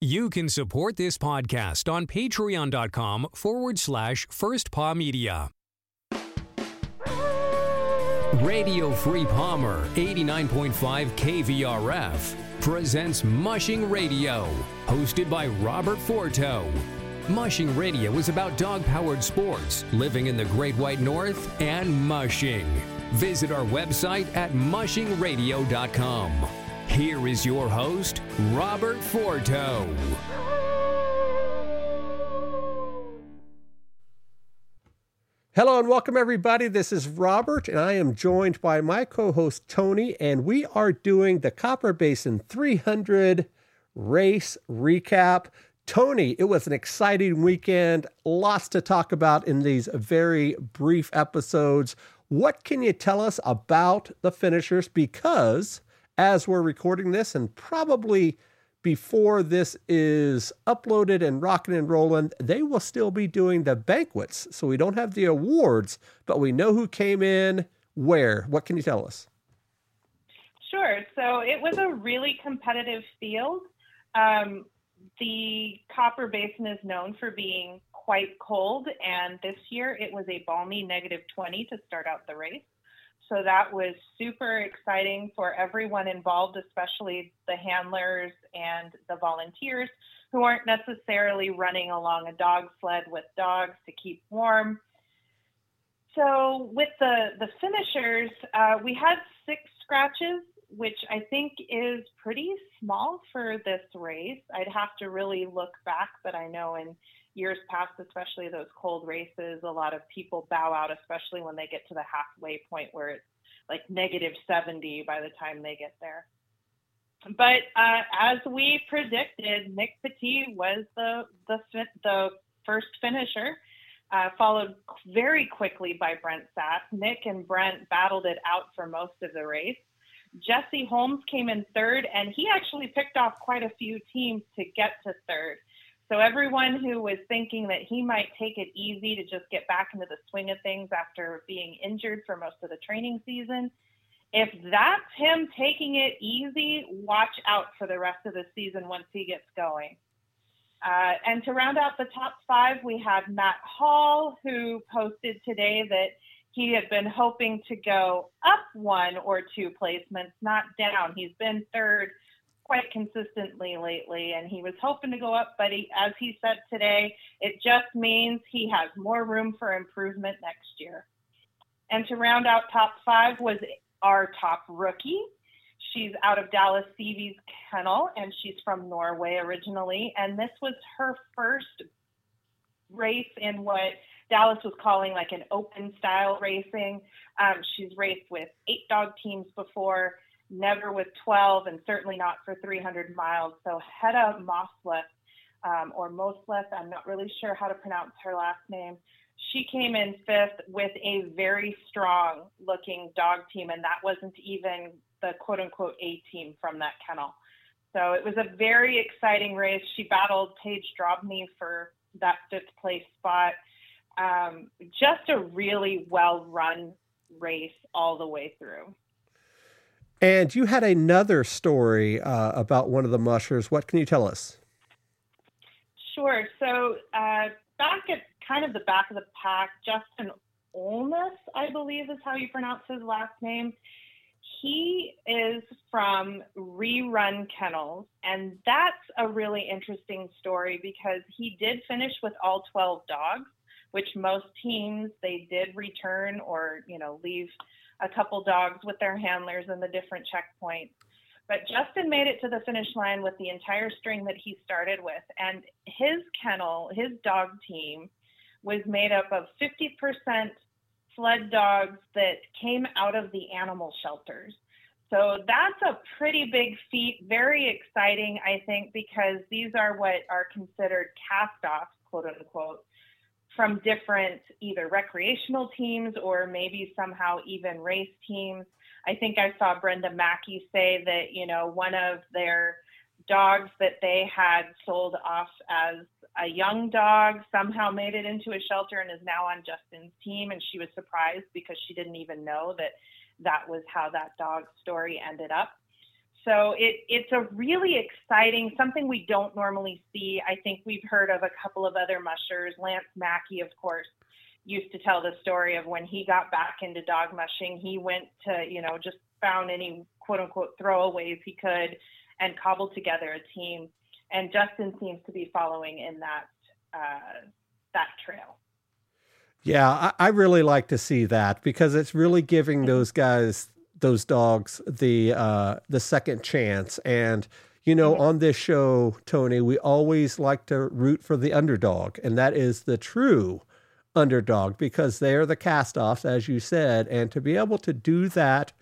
You can support this podcast on patreon.com forward slash first paw media. Radio Free Palmer 89.5 KVRF presents Mushing Radio, hosted by Robert Forto. Mushing Radio is about dog powered sports, living in the Great White North, and mushing. Visit our website at mushingradio.com. Here is your host, Robert Forto. Hello and welcome, everybody. This is Robert, and I am joined by my co host, Toni, and we are doing the Copper Basin 300 race recap. Toni, it was an exciting weekend, lots to talk about in these very brief episodes. What can you tell us about the finishers? Because as we're recording this, and probably before this is uploaded and rocking and rolling, they will still be doing the banquets. So we don't have the awards, but we know who came in where. What can you tell us? Sure. So it was a really competitive field. Um, the Copper Basin is known for being quite cold, and this year it was a balmy negative 20 to start out the race. So that was super exciting for everyone involved, especially the handlers and the volunteers who aren't necessarily running along a dog sled with dogs to keep warm. So with the the finishers, uh, we had six scratches, which I think is pretty small for this race. I'd have to really look back, but I know in years past, especially those cold races, a lot of people bow out, especially when they get to the halfway point where it's like negative 70 by the time they get there. But uh, as we predicted, Nic Petit was the the the first finisher, uh, followed very quickly by Brent Sass. Nic and Brent battled it out for most of the race. Jesse Holmes came in third, and he actually picked off quite a few teams to get to third. So everyone who was thinking that he might take it easy to just get back into the swing of things after being injured for most of the training season, if that's him taking it easy, watch out for the rest of the season once he gets going. Uh, and to round out the top five, we have Matt Hall, who posted today that he had been hoping to go up one or two placements, not down. He's been third quite consistently lately, and he was hoping to go up, but he, as he said today, it just means he has more room for improvement next year. And to round out top five was our top rookie. She's out of Dallas Seavey's kennel, and she's from Norway originally. And this was her first race in what Dallas was calling like an open style racing. Um, she's raced with eight dog teams before never with 12, and certainly not for 300 miles. So Hedda Mosleth, um, or Mosleth, I'm not really sure how to pronounce her last name. She came in fifth with a very strong looking dog team, and that wasn't even the quote unquote A team from that kennel. So it was a very exciting race. She battled Paige Drobny for that fifth place spot. Um, just a really well run race all the way through. And you had another story uh, about one of the mushers. What can you tell us? Sure. So uh, back at kind of the back of the pack, Justin Olnes, I believe is how you pronounce his last name. He is from Rerun Kennels, and that's a really interesting story because he did finish with all 12 dogs, which most teams they did return or you know leave a couple dogs with their handlers in the different checkpoints. But Justin made it to the finish line with the entire string that he started with. And his kennel, his dog team, was made up of 50% sled dogs that came out of the animal shelters. So that's a pretty big feat, very exciting, I think, because these are what are considered cast offs, quote unquote, from different either recreational teams or maybe somehow even race teams. I think I saw Brenda Mackey say that, you know, one of their dogs that they had sold off as a young dog somehow made it into a shelter and is now on Justin's team. And she was surprised because she didn't even know that that was how that dog's story ended up. so it, it's a really exciting, something we don't normally see. I think we've heard of a couple of other mushers. Lance Mackey, of course, used to tell the story of when he got back into dog mushing, he went to, you know, just found any quote unquote throwaways he could and cobbled together a team. And Justin seems to be following in that uh, that trail. Yeah, I, I, really like to see that because it's really giving those guys, those dogs, the uh, the second chance. And you know, mm-hmm. on this show, Toni, we always like to root for the underdog, and that is the true underdog because they are the castoffs, as you said, and to be able to do that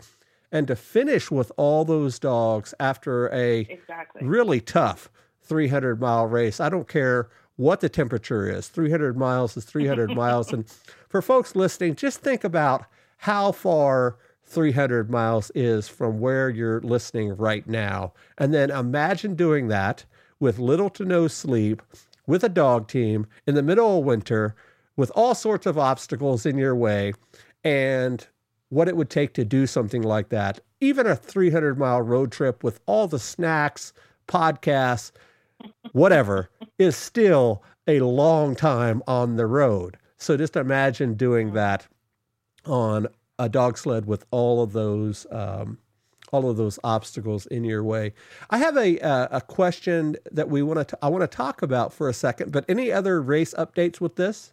and to finish with all those dogs after a exactly. really tough 300 mile race. I don't care what the temperature is. 300 miles is 300 miles. And for folks listening, just think about how far 300 miles is from where you're listening right now. And then imagine doing that with little to no sleep, with a dog team in the middle of winter, with all sorts of obstacles in your way, and what it would take to do something like that. Even a 300 mile road trip with all the snacks, podcasts, whatever, is still a long time on the road. So just imagine doing that on a dog sled with all of those um, all of those obstacles in your way. I have a uh, a question that we want to I want to talk about for a second. But any other race updates with this?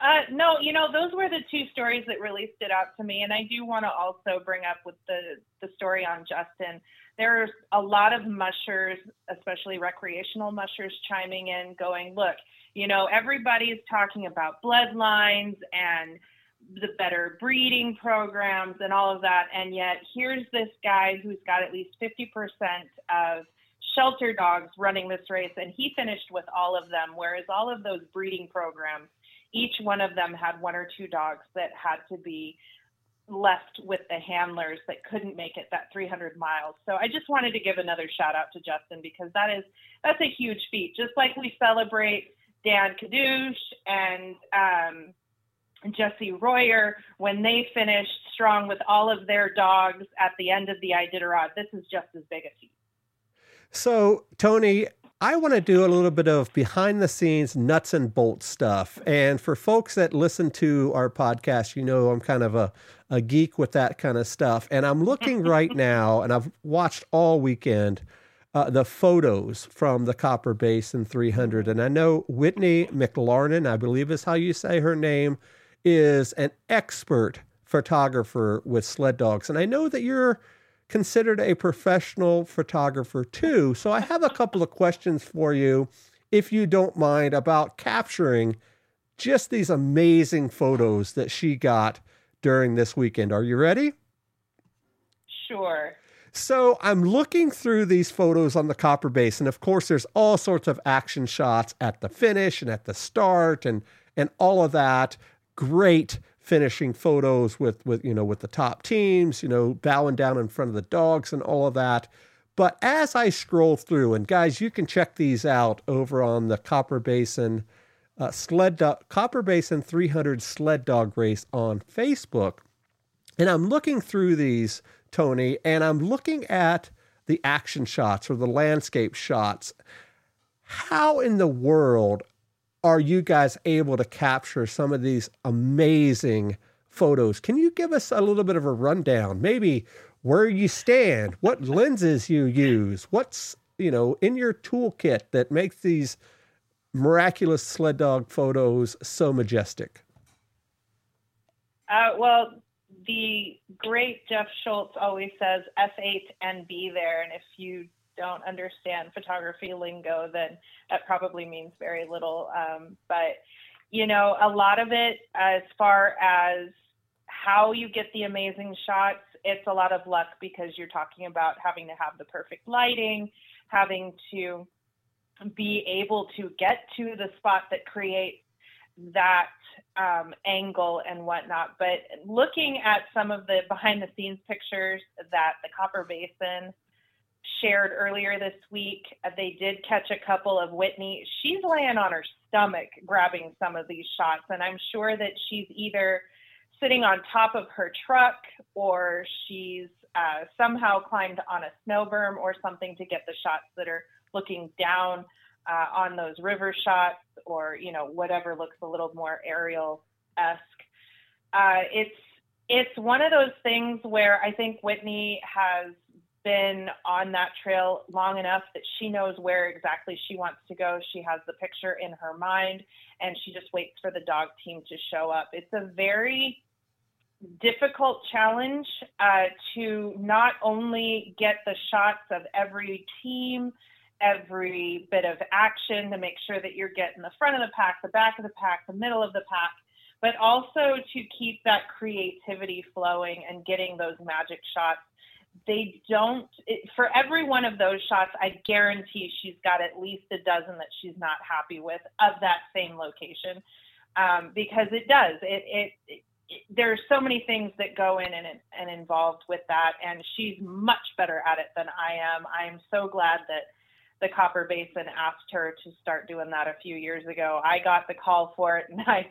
Uh, no, you know those were the two stories that really stood out to me, and I do want to also bring up with the the story on Justin there's a lot of mushers, especially recreational mushers, chiming in, going, look, you know, everybody's talking about bloodlines and the better breeding programs and all of that. And yet, here's this guy who's got at least 50% of shelter dogs running this race, and he finished with all of them. Whereas all of those breeding programs, each one of them had one or two dogs that had to be left with the handlers that couldn't make it that 300 miles. So I just wanted to give another shout out to Justin because that is that's a huge feat. Just like we celebrate Dan Kaduce and um, Jessie Royer when they finished strong with all of their dogs at the end of the Iditarod. This is just as big a feat. So Toni, I want to do a little bit of behind the scenes nuts and bolts stuff. And for folks that listen to our podcast, you know I'm kind of a, a geek with that kind of stuff. And I'm looking right now, and I've watched all weekend uh, the photos from the Copper Basin 300. And I know Whitney McLarnon, I believe is how you say her name, is an expert photographer with sled dogs. And I know that you're considered a professional photographer too. So I have a couple of questions for you, if you don't mind, about capturing just these amazing photos that she got during this weekend. Are you ready? Sure. So I'm looking through these photos on the Copper Basin. Of course, there's all sorts of action shots at the finish and at the start and and all of that. Great finishing photos with with you know with the top teams, you know, bowing down in front of the dogs and all of that. But as I scroll through, and guys, you can check these out over on the Copper Basin uh, sled dog, Copper Basin 300 sled dog race on Facebook, and I'm looking through these, Toni, and I'm looking at the action shots or the landscape shots. How in the world are you guys able to capture some of these amazing photos? Can you give us a little bit of a rundown? Maybe where you stand, what lenses you use, what's you know in your toolkit that makes these miraculous sled dog photos so majestic? Uh, well, the great Jeff Schultz always says F8 and B there, and if you don't understand photography lingo, then that probably means very little. Um, but, you know, a lot of it, as far as how you get the amazing shots, it's a lot of luck because you're talking about having to have the perfect lighting, having to be able to get to the spot that creates that um, angle and whatnot. But looking at some of the behind the scenes pictures that the Copper Basin shared earlier this week. They did catch a couple of Whitney. She's laying on her stomach grabbing some of these shots, and I'm sure that she's either sitting on top of her truck or she's uh, somehow climbed on a snow berm or something to get the shots that are looking down uh, on those river shots or you know whatever looks a little more aerial esque. Uh, it's it's one of those things where I think Whitney has been on that trail long enough that she knows where exactly she wants to go. She has the picture in her mind and she just waits for the dog team to show up. It's a very difficult challenge uh, to not only get the shots of every team, every bit of action to make sure that you're getting the front of the pack, the back of the pack, the middle of the pack, but also to keep that creativity flowing and getting those magic shots they don't it, for every one of those shots i guarantee she's got at least a dozen that she's not happy with of that same location. Um, because it does it, it, it, it there's so many things that go in and, and involved with that and she's much better at it than i am. I'm so glad that the copper basin asked her to start doing that a few years ago. I got the call for it and i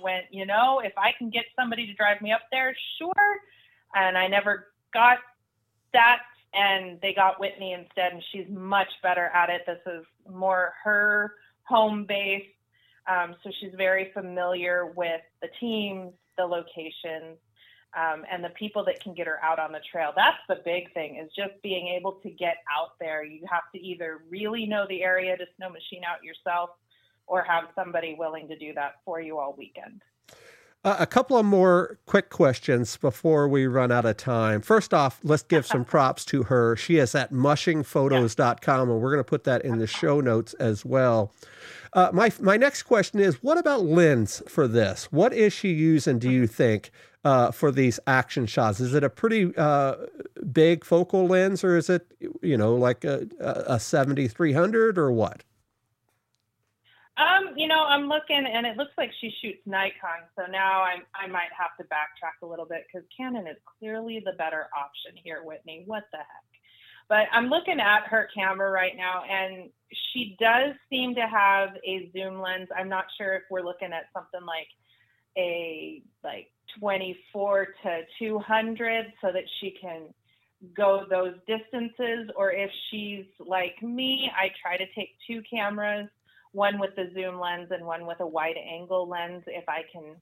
went you know if i can get somebody to drive me up there sure. And i never got that and they got Whitney instead, and she's much better at it. This is more her home base, um, so she's very familiar with the teams, the locations, um, and the people that can get her out on the trail. That's the big thing is just being able to get out there. You have to either really know the area to snow machine out yourself, or have somebody willing to do that for you all weekend. Uh, a couple of more quick questions before we run out of time. First off, let's give some props to her. She is at mushingphotos.com, and we're going to put that in the show notes as well. Uh, my my next question is, what about lens for this? What is she using? Do you think uh, for these action shots? Is it a pretty uh, big focal lens, or is it you know like a, a seventy three hundred or what? You know, I'm looking, and it looks like she shoots Nikon. So now I I might have to backtrack a little bit because Canon is clearly the better option here, Whitney. What the heck? But I'm looking at her camera right now, and she does seem to have a zoom lens. I'm not sure if we're looking at something like a like 24 to 200, so that she can go those distances, or if she's like me, I try to take two cameras one with the zoom lens and one with a wide angle lens if I can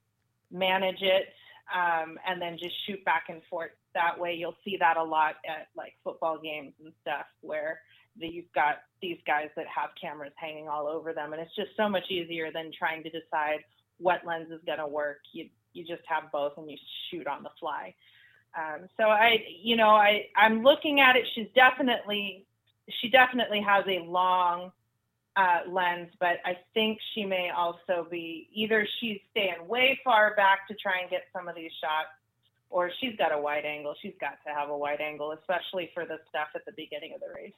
manage it, um, and then just shoot back and forth. That way, you'll see that a lot at like football games and stuff where the, you've got these guys that have cameras hanging all over them, and it's just so much easier than trying to decide what lens is going to work. You you just have both and you shoot on the fly. Um, so I, you know, I I'm looking at it. She's definitely she definitely has a long uh, lens, but I think she may also be either she's staying way far back to try and get some of these shots, or she's got a wide angle. She's got to have a wide angle, especially for the stuff at the beginning of the race.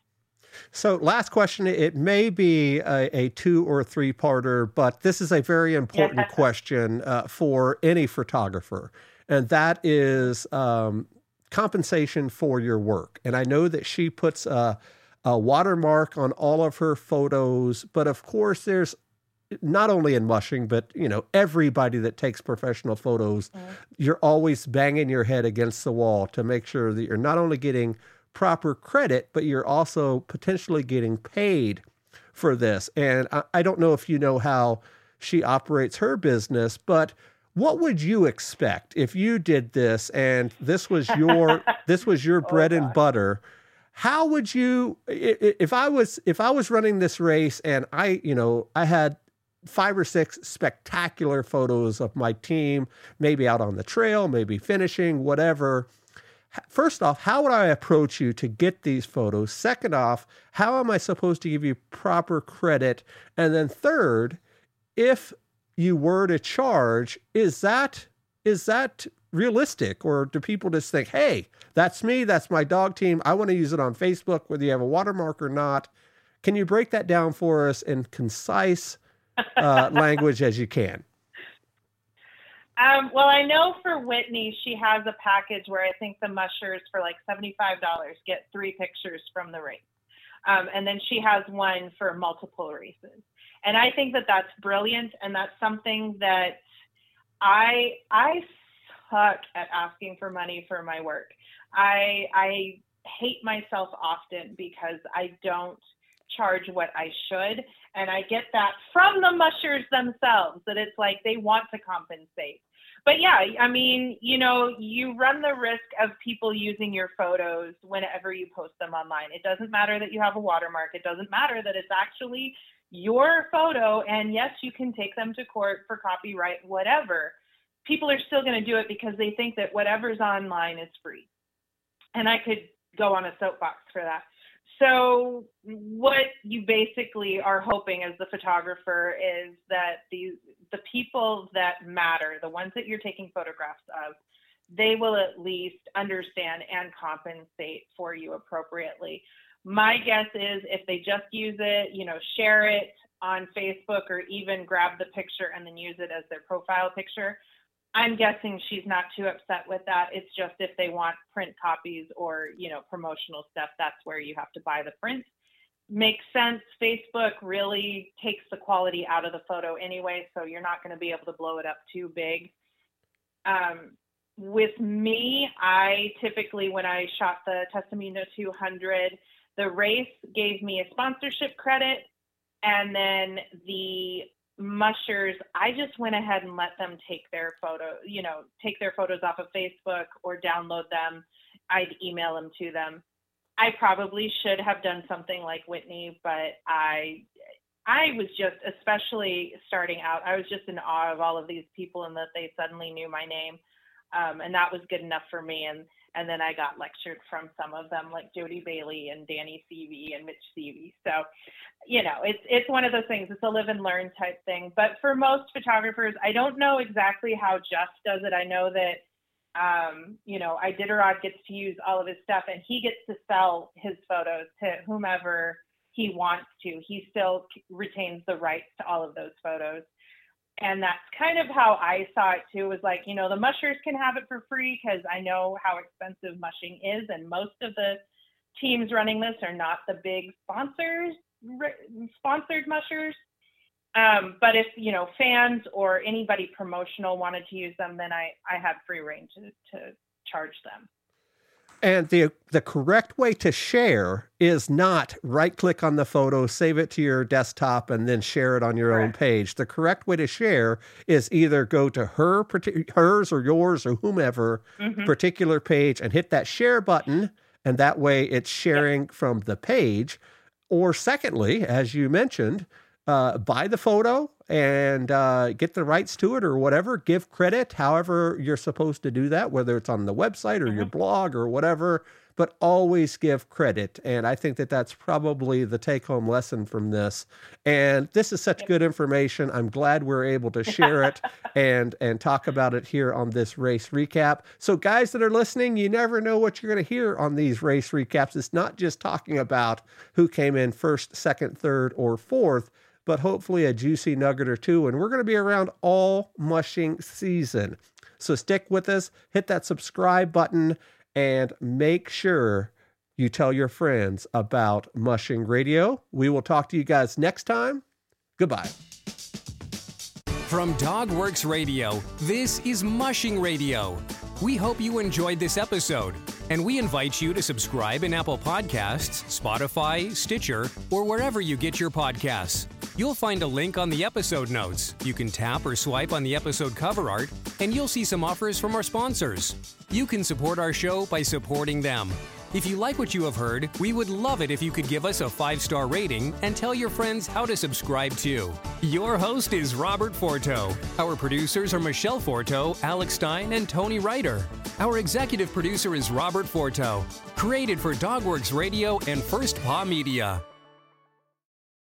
So, last question. It may be a, a two or three parter, but this is a very important question uh, for any photographer, and that is um, compensation for your work. And I know that she puts uh, a watermark on all of her photos. But of course, there's not only in mushing, but you know, everybody that takes professional photos, mm-hmm. you're always banging your head against the wall to make sure that you're not only getting proper credit, but you're also potentially getting paid for this. And I, I don't know if you know how she operates her business, but what would you expect if you did this and this was your this was your oh, bread oh, and butter? How would you if i was if i was running this race and i you know i had five or six spectacular photos of my team maybe out on the trail maybe finishing whatever first off how would i approach you to get these photos? Second off how am i supposed to give you proper credit? And then third if you were to charge is that is that realistic? Or do people just think hey that's me that's my dog team i want to use it on facebook whether you have a watermark or not. Can you break that down for us in concise uh, language as you can? Um, well i know for whitney she has a package where i think the mushers for like $75 get three pictures from the race um, and then she has one for multiple races and i think that that's brilliant and that's something that I I suck at asking for money for my work. I I hate myself often because I don't charge what I should. And I get that from the mushers themselves that it's like they want to compensate. But yeah, I mean, you know, you run the risk of people using your photos whenever you post them online. It doesn't matter that you have a watermark, it doesn't matter that it's actually your photo. And yes, you can take them to court for copyright, whatever. People are still going to do it because they think that whatever's online is free. And I could go on a soapbox for that. So what you basically are hoping as the photographer is that these the people that matter, the ones that you're taking photographs of, they will at least understand and compensate for you appropriately. My guess is if they just use it, you know, share it on Facebook or even grab the picture and then use it as their profile picture, I'm guessing she's not too upset with that. It's just if they want print copies or, you know, promotional stuff, that's where you have to buy the print. Makes sense. Facebook really takes the quality out of the photo anyway, so you're not going to be able to blow it up too big. Um, with me, I typically, when I shot the Tustumena 200, the race gave me a sponsorship credit, and then the mushers, I just went ahead and let them take their photo, you know, take their photos off of Facebook or download them. I'd email them to them. I probably should have done something like Whitney, but I I was just especially starting out, I was just in awe of all of these people and that they suddenly knew my name. Um, and that was good enough for me. And and then I got lectured from some of them, like Jodi Bailey and Danny Seavey and Mitch Seavey. So, you know, it's it's one of those things. It's a live and learn type thing. But for most photographers, I don't know exactly how Just does it. I know that, um, you know, Iditarod gets to use all of his stuff, and he gets to sell his photos to whomever he wants to. He still retains the rights to all of those photos and that's kind of how I saw it too. Was like, you know, the mushers can have it for free because I know how expensive mushing is, and most of the teams running this are not the big sponsors, sponsored mushers. Um, but if you know fans or anybody promotional wanted to use them, then I I have free reign to to charge them. And the the correct way to share is not right click on the photo, save it to your desktop, and then share it on your own page. The correct way to share is either go to her hers or yours or whomever mm-hmm. particular page and hit that share button, and that way it's sharing from the page. Or secondly, as you mentioned, uh, buy the photo and uh, get the rights to it or whatever. Give credit, however you're supposed to do that, whether it's on the website or mm-hmm. your blog or whatever. But always give credit, and I think that that's probably the take-home lesson from this. And this is such good information. I'm glad we're able to share it and and talk about it here on this race recap. So, guys that are listening, you never know what you're going to hear on these race recaps. It's not just talking about who came in first, second, third, or fourth but hopefully a juicy nugget or two. And we're going to be around all mushing season. So stick with us, hit that subscribe button, and make sure you tell your friends about Mushing Radio. We will talk to you guys next time. Goodbye. From Dogworks Radio, this is Mushing Radio. We hope you enjoyed this episode, and we invite you to subscribe in Apple Podcasts, Spotify, Stitcher, or wherever you get your podcasts. You'll find a link on the episode notes. You can tap or swipe on the episode cover art, and you'll see some offers from our sponsors. You can support our show by supporting them. If you like what you have heard, we would love it if you could give us a five star rating and tell your friends how to subscribe too. Your host is Robert Forto. Our producers are Michelle Forto, Alex Stein, and Toni Reitter. Our executive producer is Robert Forto. Created for Dogworks Radio and First Paw Media.